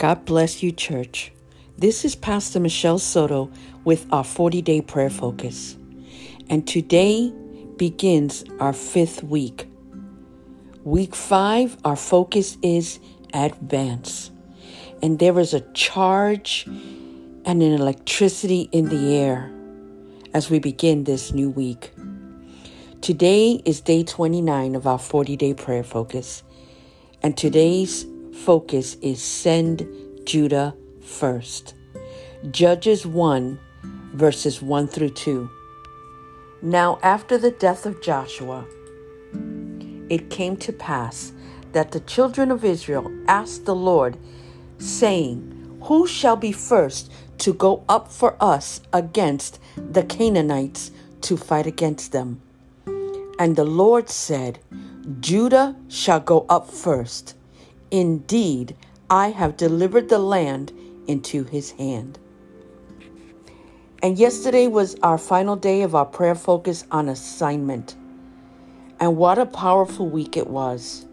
God bless you, church. This is Pastor Michelle Soto with our 40 day prayer focus. And today begins our fifth week. Week five, our focus is advance. And there is a charge and an electricity in the air as we begin this new week. Today is day 29 of our 40 day prayer focus. And today's focus is send Judah first. Judges 1, verses 1 through 2. Now, after the death of Joshua, it came to pass that the children of Israel asked the Lord, saying, Who shall be first to go up for us against the Canaanites to fight against them? And the Lord said, Judah shall go up first. Indeed, I have delivered the land into his hand. And yesterday was our final day of our prayer focus on assignment. And what a powerful week it was.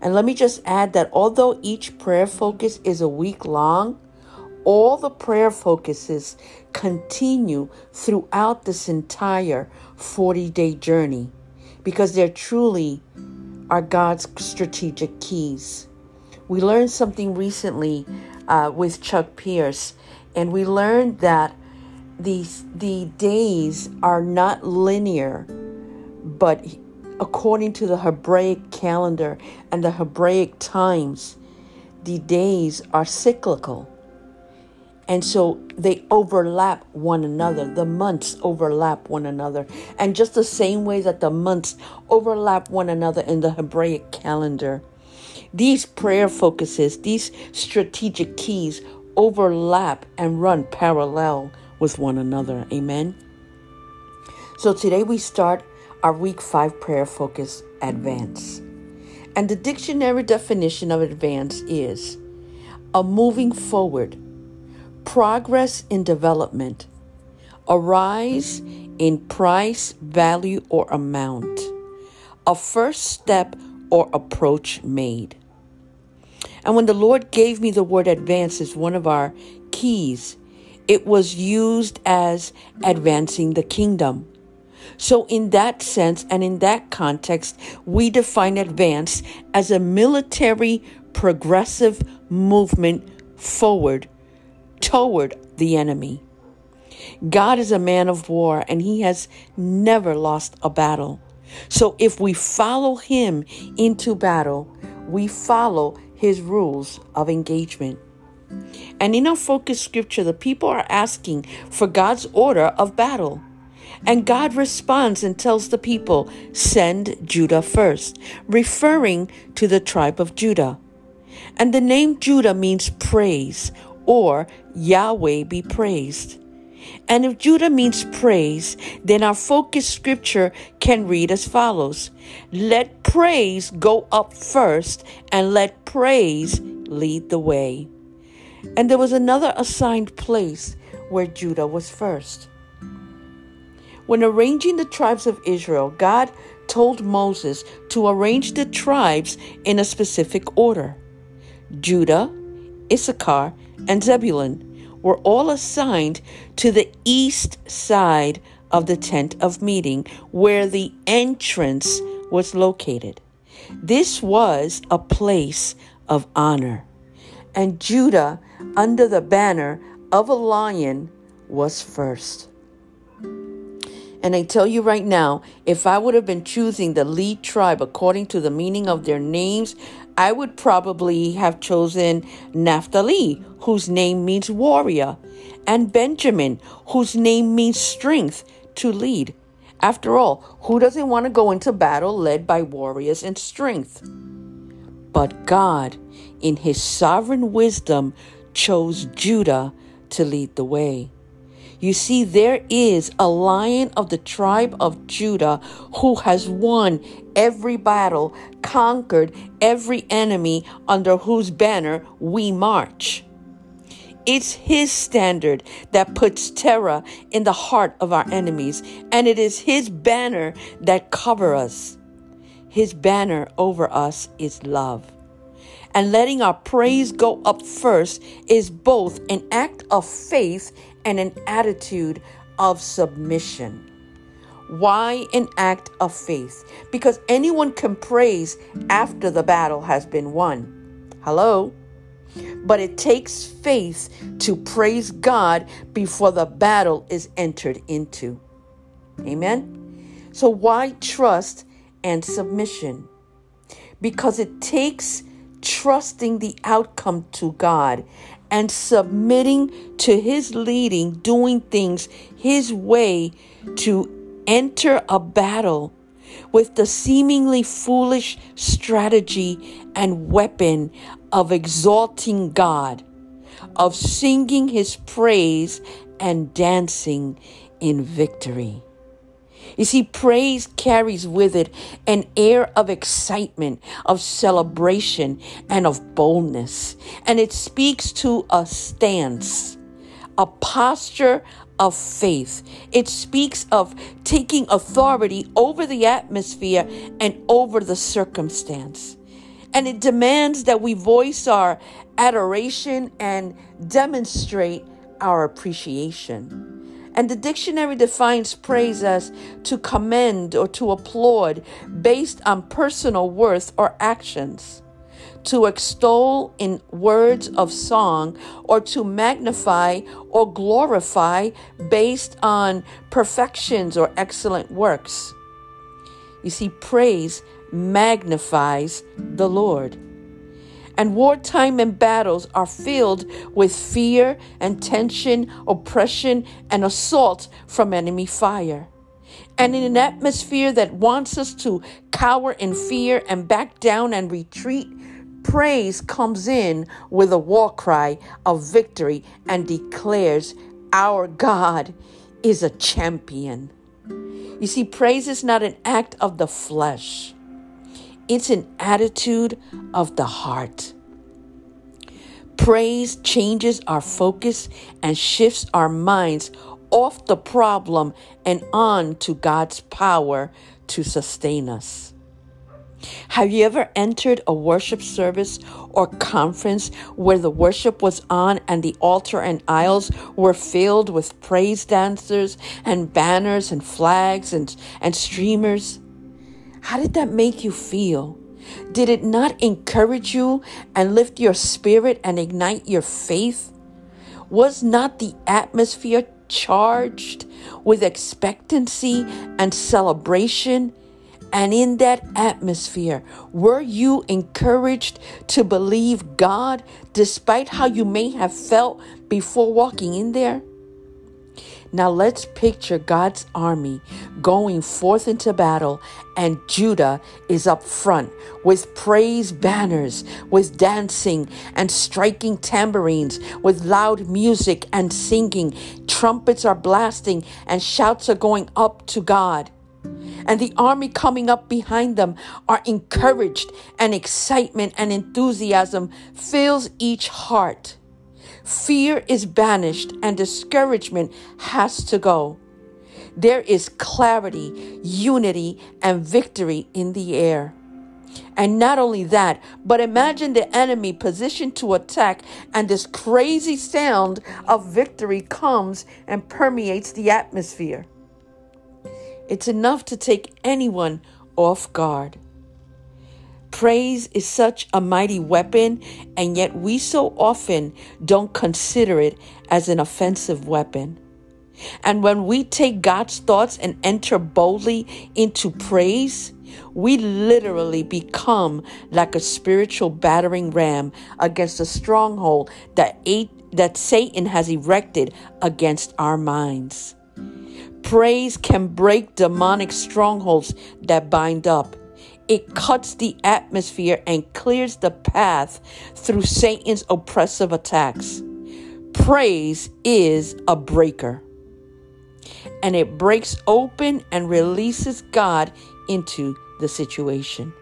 And let me just add that although each prayer focus is a week long, all the prayer focuses continue throughout this entire 40 day journey because they're truly are God's strategic keys. We learned something recently uh, with Chuck Pierce, and we learned that these the days are not linear, but according to the Hebraic calendar and the Hebraic times, the days are cyclical. And so they overlap one another. The months overlap one another. And just the same way that the months overlap one another in the Hebraic calendar, these prayer focuses, these strategic keys overlap and run parallel with one another. Amen. So today we start our week five prayer focus advance. And the dictionary definition of advance is a moving forward, progress in development, a rise in price, value, or amount, a first step or approach made. And when the Lord gave me the word advance as one of our keys, it was used as advancing the kingdom. So, in that sense and in that context, we define advance as a military progressive movement forward toward the enemy. God is a man of war and he has never lost a battle. So, if we follow him into battle, we follow his rules of engagement. And in our focus scripture, the people are asking for God's order of battle. And God responds and tells the people, Send Judah first, referring to the tribe of Judah. And the name Judah means praise or Yahweh be praised. And if Judah means praise, then our focus scripture can read as follows Let praise go up first, and let praise lead the way. And there was another assigned place where Judah was first. When arranging the tribes of Israel, God told Moses to arrange the tribes in a specific order. Judah, Issachar, and Zebulun were all assigned to the east side of the tent of meeting where the entrance was located. This was a place of honor. And Judah, under the banner of a lion, was first. And I tell you right now, if I would have been choosing the lead tribe according to the meaning of their names, I would probably have chosen Naphtali, whose name means warrior, and Benjamin, whose name means strength to lead. After all, who doesn't want to go into battle led by warriors and strength? But God, in his sovereign wisdom, chose Judah to lead the way. You see, there is a lion of the tribe of Judah who has won every battle, conquered every enemy under whose banner we march. It's his standard that puts terror in the heart of our enemies, and it is his banner that cover us. His banner over us is love. And letting our praise go up first is both an act of faith and an attitude of submission. Why an act of faith? Because anyone can praise after the battle has been won. Hello? But it takes faith to praise God before the battle is entered into. Amen? So, why trust and submission? Because it takes trusting the outcome to God and submitting to His leading, doing things His way to enter a battle with the seemingly foolish strategy and weapon of exalting God, of singing His praise and dancing in victory. You see, praise carries with it an air of excitement, of celebration, and of boldness. And it speaks to a stance, a posture of faith. It speaks of taking authority over the atmosphere and over the circumstance. And it demands that we voice our adoration and demonstrate our appreciation. And the dictionary defines praise as to commend or to applaud based on personal worth or actions, to extol in words of song, or to magnify or glorify based on perfections or excellent works. You see, praise magnifies the Lord and wartime and battles are filled with fear and tension, oppression, and assault from enemy fire. And in an atmosphere that wants us to cower in fear and back down and retreat, praise comes in with a war cry of victory and declares, Our God is a champion. You see, praise is not an act of the flesh. It's an attitude of the heart. Praise changes our focus and shifts our minds off the problem and on to God's power to sustain us. Have you ever entered a worship service or conference where the worship was on and the altar and aisles were filled with praise dancers and banners and flags and, and streamers? How did that make you feel? Did it not encourage you and lift your spirit and ignite your faith? Was not the atmosphere charged with expectancy and celebration? And in that atmosphere, were you encouraged to believe God despite how you may have felt before walking in there? Now let's picture God's army going forth into battle, and Judah is up front with praise banners, with dancing and striking tambourines, with loud music and singing. Trumpets are blasting, and shouts are going up to God. And the army coming up behind them are encouraged, and excitement and enthusiasm fills each heart. Fear is banished and discouragement has to go. There is clarity, unity, and victory in the air. And not only that, but imagine the enemy positioned to attack, and this crazy sound of victory comes and permeates the atmosphere. It's enough to take anyone off guard. Praise is such a mighty weapon, and yet we so often don't consider it as an offensive weapon. And when we take God's thoughts and enter boldly into praise, we literally become like a spiritual battering ram against a stronghold that, that Satan has erected against our minds. Praise can break demonic strongholds that bind up it cuts the atmosphere and clears the path through Satan's oppressive attacks. Praise is a breaker, and it breaks open and releases God into the situation.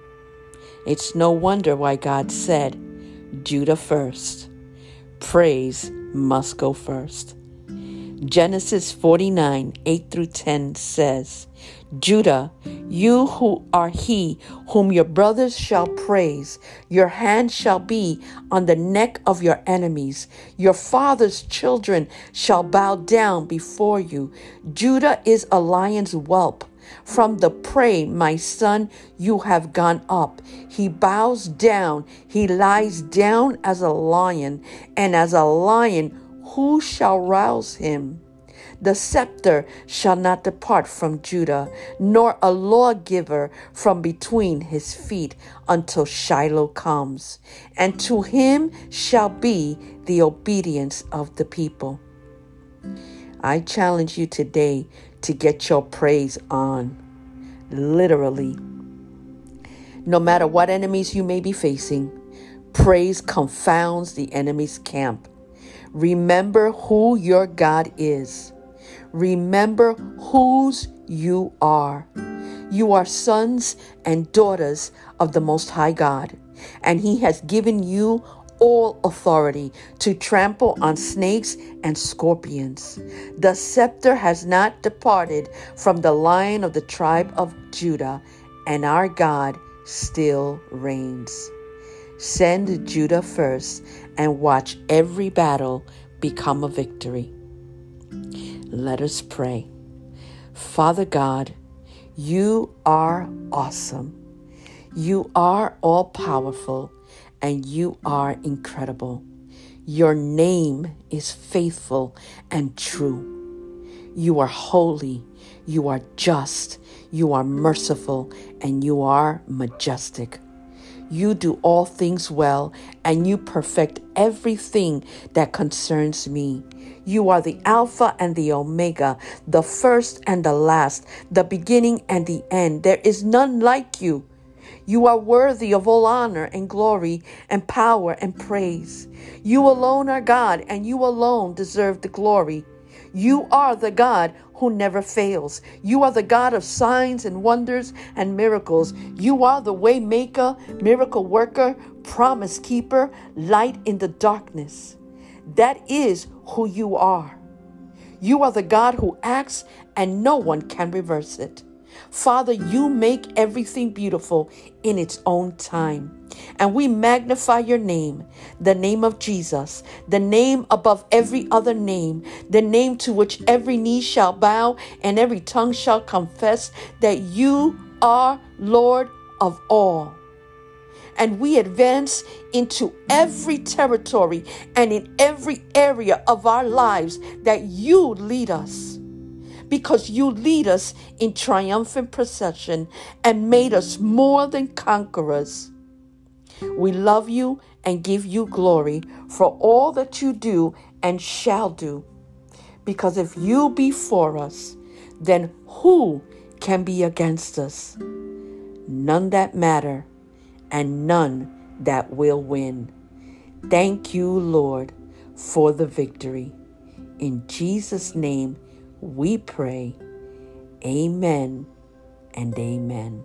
It's no wonder why God said, Judah first. Praise must go first. Genesis 49 8 through 10 says, Judah, you who are he whom your brothers shall praise, your hand shall be on the neck of your enemies. Your father's children shall bow down before you. Judah is a lion's whelp. From the prey, my son, you have gone up. He bows down, he lies down as a lion, and as a lion, who shall rouse him? The scepter shall not depart from Judah, nor a lawgiver from between his feet until Shiloh comes, and to him shall be the obedience of the people. I challenge you today to get your praise on, literally. No matter what enemies you may be facing, praise confounds the enemy's camp. Remember who your God is. Remember whose you are. You are sons and daughters of the Most High God, and He has given you all authority to trample on snakes and scorpions. The scepter has not departed from the lion of the tribe of Judah, and our God still reigns. Send Judah first and watch every battle become a victory. Let us pray. Father God, you are awesome. You are all powerful and you are incredible. Your name is faithful and true. You are holy, you are just, you are merciful, and you are majestic. You do all things well, and you perfect everything that concerns me. You are the Alpha and the Omega, the first and the last, the beginning and the end. There is none like you. You are worthy of all honor and glory and power and praise. You alone are God, and you alone deserve the glory. You are the God who never fails. You are the God of signs and wonders and miracles. You are the way maker, miracle worker, promise keeper, light in the darkness. That is who you are. You are the God who acts and no one can reverse it. Father, you make everything beautiful in its own time. And we magnify your name, the name of Jesus, the name above every other name, the name to which every knee shall bow and every tongue shall confess that you are Lord of all. And we advance into every territory and in every area of our lives that you lead us because you lead us in triumphant procession and made us more than conquerors. We love you and give you glory for all that you do and shall do. Because if you be for us, then who can be against us? None that matter and none that will win. Thank you, Lord, for the victory. In Jesus' name, we pray. Amen and amen.